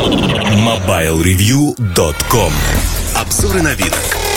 MobileReview.com Обзоры вид.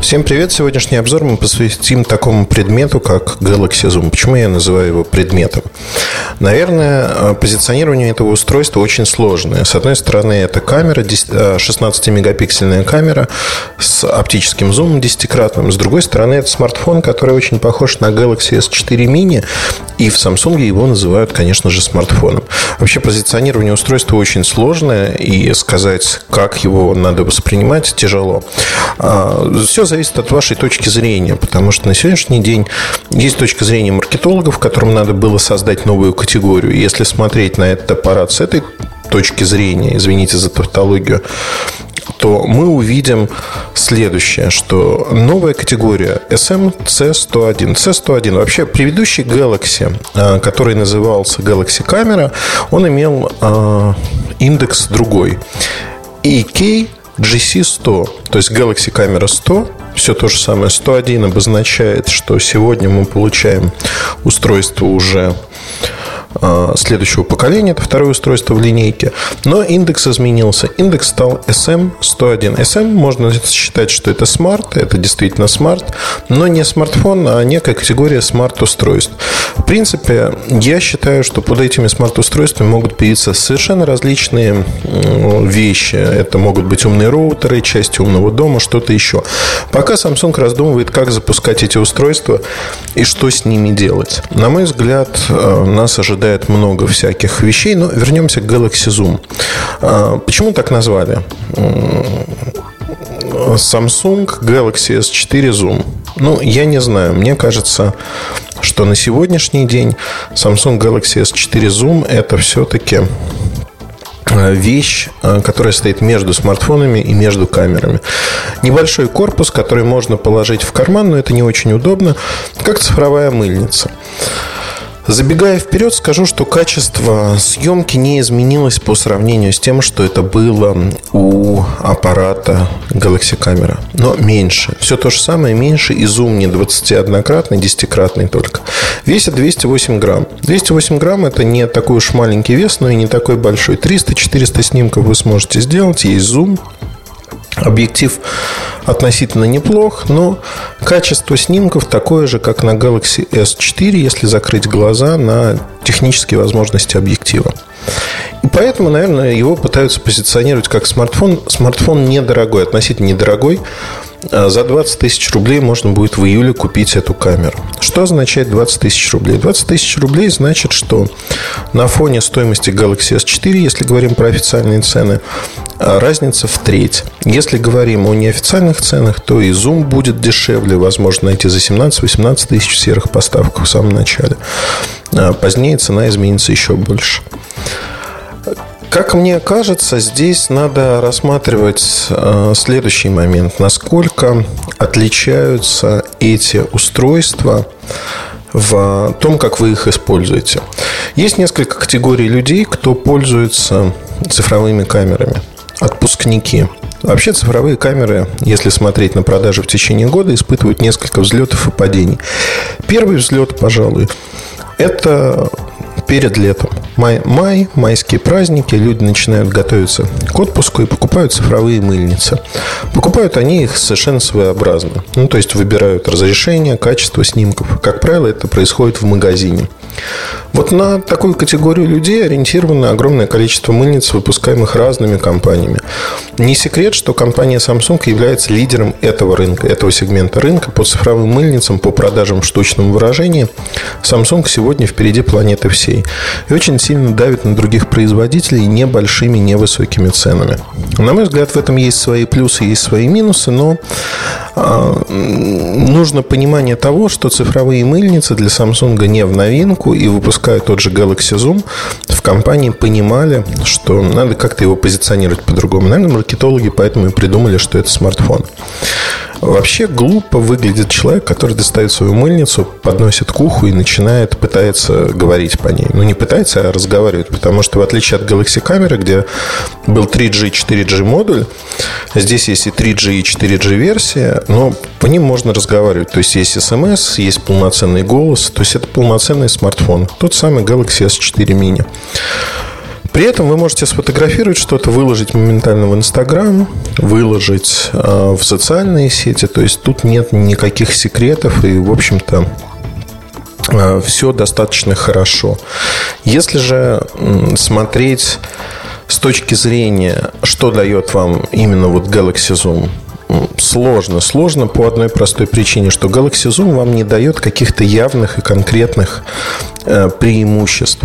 Всем привет! Сегодняшний обзор мы посвятим такому предмету, как Galaxy Zoom. Почему я называю его предметом? Наверное, позиционирование этого устройства очень сложное. С одной стороны, это камера, 16-мегапиксельная камера с оптическим зумом десятикратным. С другой стороны, это смартфон, который очень похож на Galaxy S4 mini. И в Samsung его называют, конечно же, смартфоном. Вообще, позиционирование устройства очень сложное. И сказать, как его надо воспринимать, тяжело. А, Все зависит от вашей точки зрения, потому что на сегодняшний день есть точка зрения маркетологов, которым надо было создать новую категорию. Если смотреть на этот аппарат с этой точки зрения, извините за тавтологию, то мы увидим следующее, что новая категория SMC101. C101. Вообще, предыдущий Galaxy, а, который назывался Galaxy Camera, он имел а, индекс другой. EK GC100, то есть Galaxy Camera 100, все то же самое. 101 обозначает, что сегодня мы получаем устройство уже следующего поколения. Это второе устройство в линейке. Но индекс изменился. Индекс стал SM101. SM можно считать, что это smart. Это действительно smart. Но не смартфон, а некая категория smart -устройств. В принципе, я считаю, что под этими смарт-устройствами могут появиться совершенно различные вещи. Это могут быть умные роутеры, части умного дома, что-то еще. Пока Samsung раздумывает, как запускать эти устройства и что с ними делать. На мой взгляд, э, нас ожидает ожидает много всяких вещей. Но вернемся к Galaxy Zoom. А, почему так назвали? Samsung Galaxy S4 Zoom. Ну, я не знаю. Мне кажется, что на сегодняшний день Samsung Galaxy S4 Zoom это все-таки вещь, которая стоит между смартфонами и между камерами. Небольшой корпус, который можно положить в карман, но это не очень удобно, как цифровая мыльница. Забегая вперед, скажу, что качество съемки не изменилось по сравнению с тем, что это было у аппарата Galaxy Camera. Но меньше. Все то же самое, меньше. И зум не 21-кратный, 10-кратный только. Весит 208 грамм. 208 грамм это не такой уж маленький вес, но и не такой большой. 300-400 снимков вы сможете сделать. Есть зум, Объектив относительно неплох, но качество снимков такое же, как на Galaxy S4, если закрыть глаза на технические возможности объектива. И поэтому, наверное, его пытаются позиционировать как смартфон. Смартфон недорогой, относительно недорогой. А за 20 тысяч рублей можно будет в июле купить эту камеру. Что означает 20 тысяч рублей? 20 тысяч рублей значит, что на фоне стоимости Galaxy S4, если говорим про официальные цены, разница в треть. Если говорим о неофициальных ценах, то и Zoom будет дешевле, возможно, найти за 17-18 тысяч серых поставках в самом начале. А позднее цена изменится еще больше. Как мне кажется, здесь надо рассматривать э, следующий момент. Насколько отличаются эти устройства в том, как вы их используете. Есть несколько категорий людей, кто пользуется цифровыми камерами. Отпускники. Вообще цифровые камеры, если смотреть на продажи в течение года, испытывают несколько взлетов и падений. Первый взлет, пожалуй, это перед летом. Май, май, майские праздники, люди начинают готовиться к отпуску и покупают цифровые мыльницы. Покупают они их совершенно своеобразно. Ну, то есть выбирают разрешение, качество снимков. Как правило, это происходит в магазине. Вот на такую категорию людей ориентировано огромное количество мыльниц, выпускаемых разными компаниями. Не секрет, что компания Samsung является лидером этого рынка, этого сегмента рынка по цифровым мыльницам, по продажам в штучном выражении. Samsung сегодня впереди планеты всей. И очень сильно давит на других производителей небольшими, невысокими ценами. На мой взгляд, в этом есть свои плюсы, есть свои минусы, но нужно понимание того, что цифровые мыльницы для Samsung не в новинку и выпуская тот же Galaxy Zoom, в компании понимали, что надо как-то его позиционировать по-другому. Наверное, маркетологи поэтому и придумали, что это смартфон. Вообще глупо выглядит человек, который достает свою мыльницу, подносит к уху и начинает, пытается говорить по ней. Ну, не пытается, а разговаривает. Потому что в отличие от Galaxy камеры, где был 3G, 4G модуль, здесь есть и 3G, и 4G версия, но по ним можно разговаривать. То есть есть SMS, есть полноценный голос. То есть это полноценный смартфон. Тот самый Galaxy S4 mini. При этом вы можете сфотографировать что-то, выложить моментально в Инстаграм, выложить э, в социальные сети. То есть тут нет никаких секретов и, в общем-то, э, все достаточно хорошо. Если же смотреть с точки зрения, что дает вам именно вот Galaxy Zoom, сложно. Сложно по одной простой причине, что Galaxy Zoom вам не дает каких-то явных и конкретных э, преимуществ.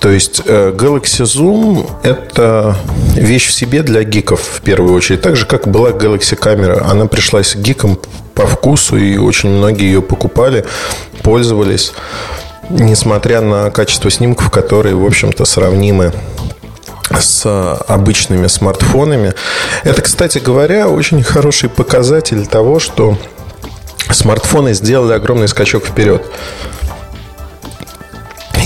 То есть э, Galaxy Zoom – это вещь в себе для гиков в первую очередь. Так же, как была Galaxy камера. Она пришлась гикам по вкусу, и очень многие ее покупали, пользовались, несмотря на качество снимков, которые, в общем-то, сравнимы с обычными смартфонами. Это, кстати говоря, очень хороший показатель того, что смартфоны сделали огромный скачок вперед.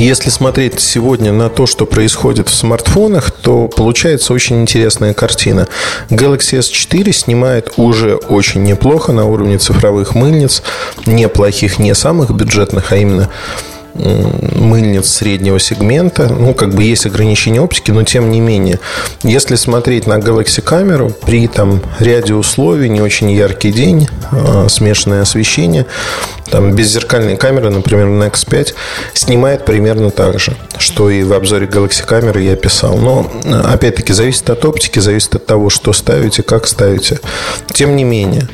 Если смотреть сегодня на то, что происходит в смартфонах, то получается очень интересная картина. Galaxy S4 снимает уже очень неплохо на уровне цифровых мыльниц. Неплохих, не самых бюджетных, а именно мыльниц среднего сегмента. Ну, как бы есть ограничения оптики, но тем не менее. Если смотреть на Galaxy камеру при там ряде условий, не очень яркий день, а, смешанное освещение, там беззеркальные камеры, например, на X5, снимает примерно так же, что и в обзоре Galaxy камеры я писал. Но, опять-таки, зависит от оптики, зависит от того, что ставите, как ставите. Тем не менее,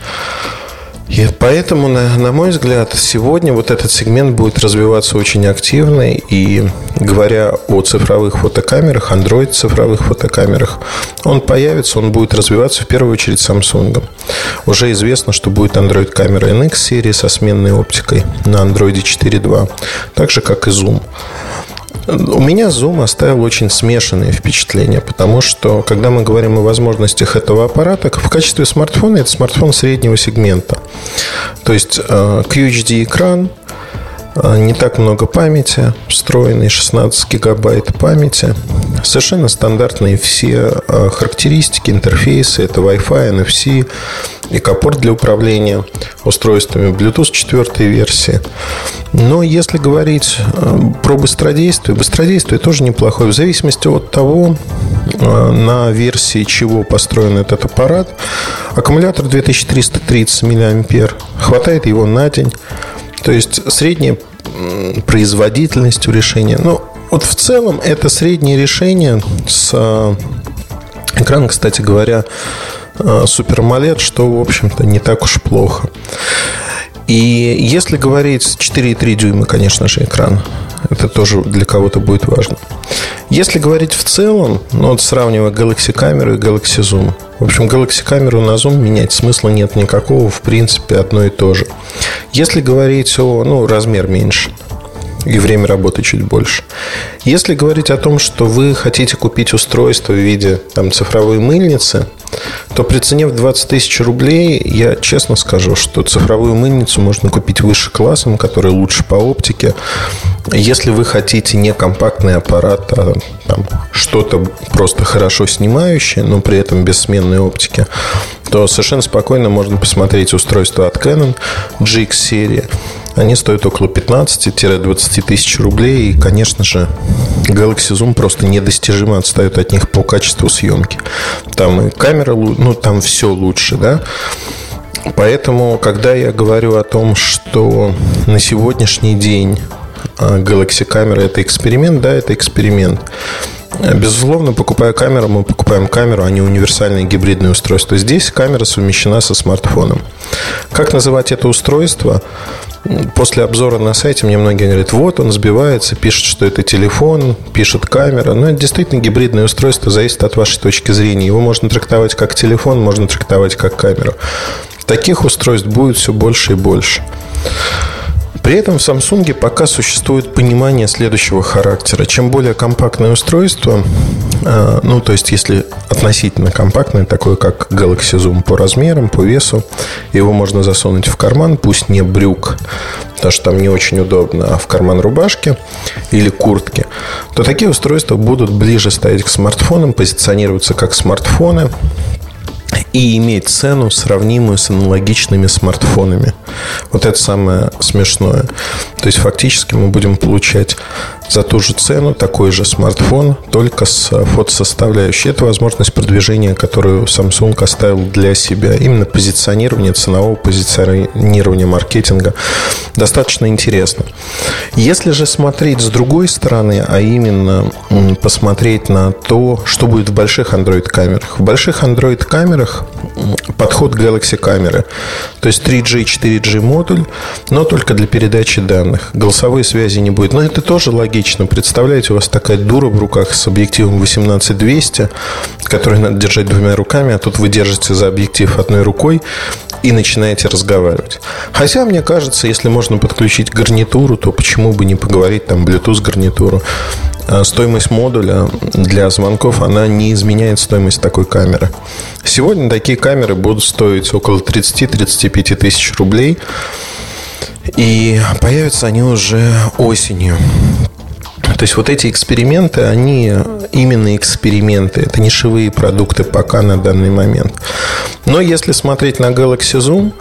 и поэтому, на, на мой взгляд, сегодня вот этот сегмент будет развиваться очень активно. И говоря о цифровых фотокамерах, Android цифровых фотокамерах, он появится, он будет развиваться в первую очередь Samsung. Уже известно, что будет Android камера NX серии со сменной оптикой на Android 4.2, так же как и Zoom. У меня Zoom оставил очень смешанные впечатления, потому что, когда мы говорим о возможностях этого аппарата, в качестве смартфона это смартфон среднего сегмента. То есть э, QHD-экран, не так много памяти, встроенный 16 гигабайт памяти. Совершенно стандартные все э, характеристики, интерфейсы. Это Wi-Fi, NFC, экопорт для управления устройствами, Bluetooth 4 версии. Но если говорить э, про быстродействие, быстродействие тоже неплохое. В зависимости от того, на версии чего построен этот аппарат. Аккумулятор 2330 мАh. Хватает его на день. То есть средняя производительность у решения. Но вот в целом это среднее решение с э, экраном, кстати говоря, Super AMOLED, что, в общем-то, не так уж плохо. И если говорить 4,3 дюйма, конечно же, экран, это тоже для кого-то будет важно. Если говорить в целом, ну вот сравнивая Galaxy камеру и Galaxy Zoom. В общем, Galaxy камеру на Zoom менять смысла нет никакого, в принципе, одно и то же. Если говорить о, ну, размер меньше – и время работы чуть больше. Если говорить о том, что вы хотите купить устройство в виде там, цифровой мыльницы, то при цене в 20 тысяч рублей я честно скажу, что цифровую мыльницу можно купить выше классом, который лучше по оптике. Если вы хотите не компактный аппарат, а что-то просто хорошо снимающее, но при этом без сменной оптики, то совершенно спокойно можно посмотреть устройство от Canon GX серии. Они стоят около 15-20 тысяч рублей. И, конечно же, Galaxy Zoom просто недостижимо отстает от них по качеству съемки. Там и камера, ну, там все лучше, да. Поэтому, когда я говорю о том, что на сегодняшний день а, Galaxy камера это эксперимент, да, это эксперимент. Безусловно, покупая камеру, мы покупаем камеру, а не универсальное гибридное устройство. Здесь камера совмещена со смартфоном. Как называть это устройство? После обзора на сайте мне многие говорят, вот он сбивается, пишет, что это телефон, пишет камера. Но это действительно гибридное устройство, зависит от вашей точки зрения. Его можно трактовать как телефон, можно трактовать как камеру. Таких устройств будет все больше и больше. При этом в Samsung пока существует понимание следующего характера. Чем более компактное устройство, ну, то есть, если относительно компактное, такое как Galaxy Zoom по размерам, по весу, его можно засунуть в карман, пусть не брюк, потому что там не очень удобно, а в карман рубашки или куртки, то такие устройства будут ближе стоять к смартфонам, позиционироваться как смартфоны, и иметь цену, сравнимую с аналогичными смартфонами. Вот это самое смешное. То есть, фактически мы будем получать за ту же цену такой же смартфон, только с фотосоставляющей. Это возможность продвижения, которую Samsung оставил для себя. Именно позиционирование, ценового позиционирования маркетинга. Достаточно интересно. Если же смотреть с другой стороны, а именно посмотреть на то, что будет в больших Android-камерах. В больших Android-камерах подход Galaxy камеры. То есть 3G, 4G модуль, но только для передачи данных. Голосовой связи не будет. Но это тоже логично. Представляете, у вас такая дура в руках с объективом 18200, который надо держать двумя руками, а тут вы держите за объектив одной рукой и начинаете разговаривать. Хотя, мне кажется, если можно подключить гарнитуру, то почему бы не поговорить там Bluetooth гарнитуру. А стоимость модуля для звонков, она не изменяет стоимость такой камеры. Сегодня такие камеры будут стоить около 30-35 тысяч рублей. И появятся они уже осенью. То есть вот эти эксперименты, они именно эксперименты. Это нишевые продукты пока на данный момент. Но если смотреть на Galaxy Zoom,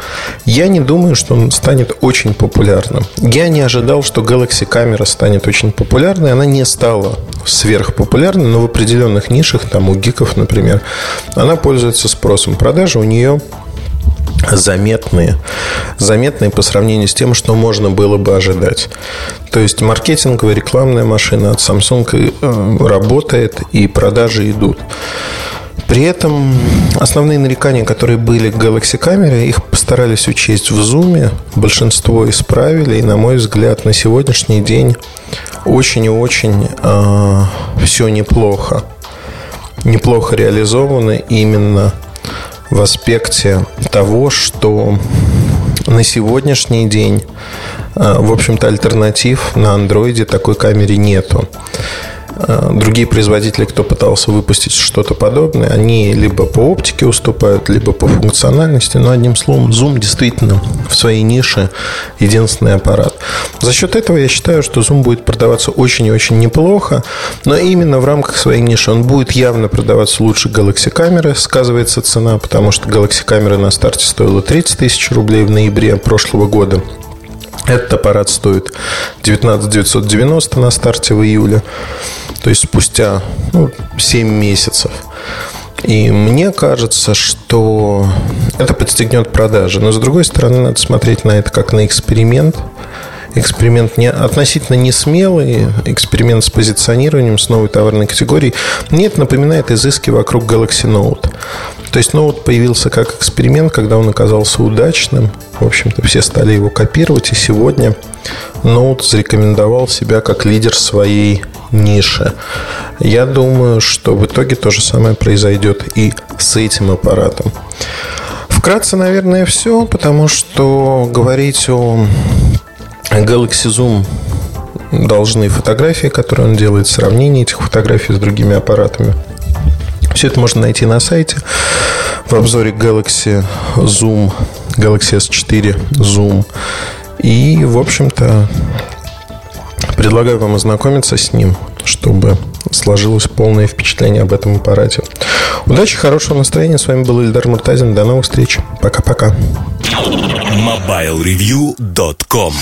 я не думаю, что он станет очень популярным. Я не ожидал, что Galaxy камера станет очень популярной. Она не стала сверхпопулярной, но в определенных нишах, там у гиков, например, она пользуется спросом. Продажи у нее заметные, заметные по сравнению с тем, что можно было бы ожидать. То есть маркетинговая рекламная машина от Samsung э, работает и продажи идут. При этом основные нарекания, которые были к Galaxy камере, их постарались учесть в зуме. Большинство исправили. И, на мой взгляд, на сегодняшний день очень и очень э, все неплохо. Неплохо реализовано именно в аспекте того, что на сегодняшний день, э, в общем-то, альтернатив на андроиде такой камере нету. Э, другие производители, кто пытался выпустить что-то подобное, они либо по оптике уступают, либо по функциональности. Но одним словом, Zoom действительно в своей нише единственный аппарат. За счет этого я считаю, что Zoom будет продаваться очень и очень неплохо, но именно в рамках своей ниши он будет явно продаваться лучше Galaxy камеры, сказывается цена, потому что Galaxy камера на старте стоила 30 тысяч рублей в ноябре прошлого года. Этот аппарат стоит 19 990 на старте в июле. То есть спустя ну, 7 месяцев. И мне кажется, что это подстегнет продажи. Но с другой стороны, надо смотреть на это как на эксперимент. Эксперимент не, относительно не смелый, эксперимент с позиционированием, с новой товарной категорией. Мне это напоминает изыски вокруг Galaxy Note. То есть Note появился как эксперимент, когда он оказался удачным. В общем-то, все стали его копировать. И сегодня Note зарекомендовал себя как лидер своей ниши. Я думаю, что в итоге то же самое произойдет и с этим аппаратом. Вкратце, наверное, все, потому что говорить о Galaxy Zoom должны фотографии, которые он делает, сравнение этих фотографий с другими аппаратами. Все это можно найти на сайте в обзоре Galaxy Zoom, Galaxy S4 Zoom. И, в общем-то, предлагаю вам ознакомиться с ним, чтобы сложилось полное впечатление об этом аппарате. Удачи, хорошего настроения. С вами был Ильдар Муртазин. До новых встреч. Пока-пока. MobileReview.com